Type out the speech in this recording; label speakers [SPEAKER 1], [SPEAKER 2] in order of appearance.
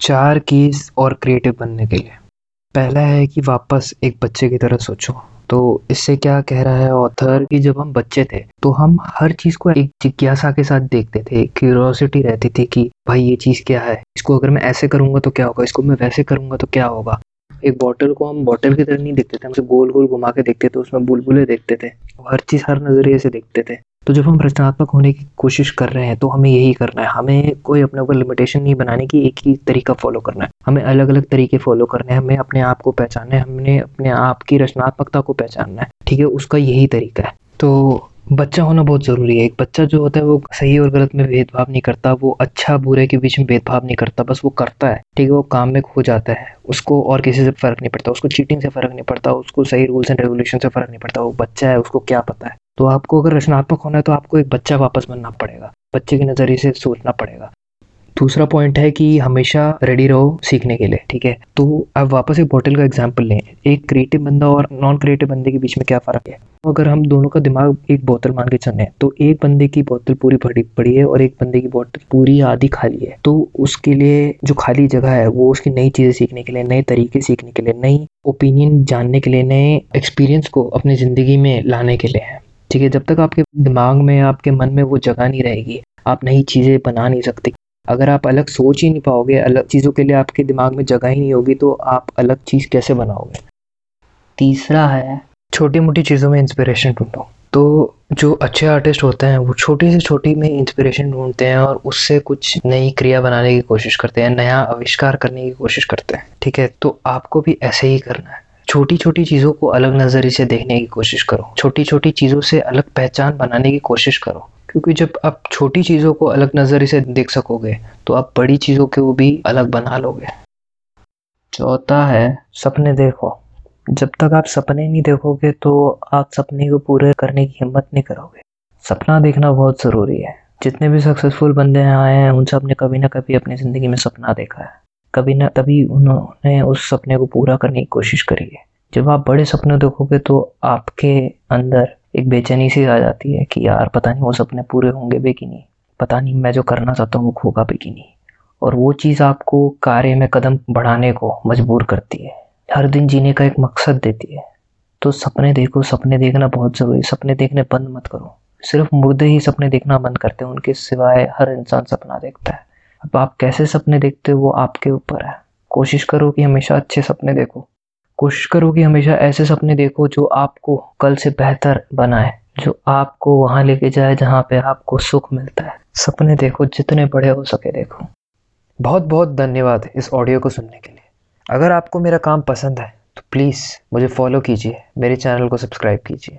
[SPEAKER 1] चार कीज और क्रिएटिव बनने के लिए। पहला है कि वापस एक बच्चे की तरह सोचो। तो इससे क्या कह रहा है ऑथर कि जब हम बच्चे थे तो हम हर चीज़ को एक जिज्ञासा के साथ देखते थे क्यूरियोसिटी रहती थी कि भाई ये चीज़ क्या है? इसको अगर मैं ऐसे करूँगा तो क्या होगा? इसको मैं वैसे करूँगा तो क्या होगा? एक बॉटल को हम बॉटल की तरह नहीं देखते थे, हम उसे गोल गोल घुमा के देखते थे, उसमें बुलबुले देखते थे, हर चीज़ हर नज़रिए से देखते थे। तो जब हम रचनात्मक होने की कोशिश कर रहे हैं तो हमें यही करना है। हमें कोई अपने ऊपर लिमिटेशन नहीं बनाने की, एक ही तरीका फॉलो करना है। हमें अलग अलग तरीके फॉलो करने हैं। हमें अपने आप को पहचानना है। हमने अपने आप की रचनात्मकता को पहचानना है। ठीक है, उसका यही तरीका है। तो बच्चा होना बहुत ज़रूरी है। एक बच्चा जो होता है, वो सही और गलत में भेदभाव नहीं करता। वो अच्छा बुरे के बीच में भेदभाव नहीं करता। बस वो करता है। ठीक है, वो काम में खो जाता है। उसको और किसी से फ़र्क नहीं पड़ता। उसको चीटिंग से फ़र्क नहीं पड़ता। उसको सही रूल्स एंड रेगुलेशन से फ़र्क नहीं पड़ता। वो बच्चा है, उसको क्या पता है? तो आपको अगर रचनात्मक होना है तो आपको एक बच्चा वापस बनना पड़ेगा। बच्चे के नज़रिए से सोचना पड़ेगा। दूसरा पॉइंट है कि हमेशा रेडी रहो सीखने के लिए, ठीक है? तो अब वापस एक बॉटल का एग्ज़ाम्पल लें। एक क्रिएटिव बंदा और नॉन क्रिएटिव बंदे के बीच में क्या फ़र्क है? अगर हम दोनों का दिमाग एक बोतल मान के चले तो एक बंदे की बोतल पूरी भरी, पड़ी है और एक बंदे की बोतल पूरी आधी खाली है। तो उसके लिए जो खाली जगह है, वो उसकी नई चीज़ें सीखने के लिए, नए तरीके सीखने के लिए, नई ओपिनियन जानने के लिए, नए एक्सपीरियंस को अपनी ज़िंदगी में लाने के लिए है। ठीक है जब तक आपके दिमाग में आपके मन में वो जगह नहीं रहेगी आप नई चीज़ें बना नहीं सकते। अगर आप अलग सोच ही नहीं पाओगे अलग चीज़ों के लिए आपके दिमाग में जगह ही नहीं होगी तो आप अलग चीज़ कैसे बनाओगे? तीसरा है छोटी मोटी चीज़ों में इंस्पिरेशन ढूंढो। तो जो अच्छे आर्टिस्ट होते हैं वो छोटी से छोटी में इंस्पिरेशन ढूंढते हैं और उससे कुछ नई क्रिया बनाने की कोशिश करते हैं नया आविष्कार करने की कोशिश करते हैं। ठीक है तो आपको भी ऐसे ही करना है। छोटी छोटी चीज़ों को अलग नज़रिए से देखने की कोशिश करो। छोटी छोटी चीज़ों से अलग पहचान बनाने की कोशिश करो। क्योंकि जब आप छोटी चीज़ों को अलग नज़रिए से देख सकोगे तो आप बड़ी चीज़ों को भी अलग बना लोगे। चौथा है, सपने देखो। जब तक आप सपने नहीं देखोगे तो आप सपने को पूरे करने की हिम्मत नहीं करोगे। सपना देखना बहुत ज़रूरी है। जितने भी सक्सेसफुल बंदे आए हैं, उन सबने कभी ना कभी अपनी ज़िंदगी में सपना देखा है। कभी ना, तभी उन्होंने उस सपने को पूरा करने की कोशिश करी है। जब आप बड़े सपने देखोगे तो आपके अंदर एक बेचैनी सी आ जाती है कि यार, पता नहीं वो सपने पूरे होंगे भी कि नहीं। पता नहीं मैं जो करना चाहता हूँ वो होगा भी कि नहीं। और वो चीज़ आपको कार्य में कदम बढ़ाने को मजबूर करती है। हर दिन जीने का एक मकसद देती है। तो सपने देखो, सपने देखना बहुत ज़रूरी सपने देखने बंद मत करो। सिर्फ़ मुर्दे ही सपने देखना बंद करते हैं। उनके सिवाय हर इंसान सपना देखता है। अब आप कैसे सपने देखते हो, वो आपके ऊपर है। कोशिश करो कि हमेशा अच्छे सपने देखो। कोशिश करो कि हमेशा ऐसे सपने देखो जो आपको कल से बेहतर बनाए, जो आपको वहाँ लेके जाए जहाँ पे आपको सुख मिलता है। सपने देखो, जितने बड़े हो सके देखो। बहुत बहुत धन्यवाद इस ऑडियो को सुनने के लिए। अगर आपको मेरा काम पसंद है तो प्लीज़ मुझे फॉलो कीजिए, मेरे चैनल को सब्सक्राइब कीजिए।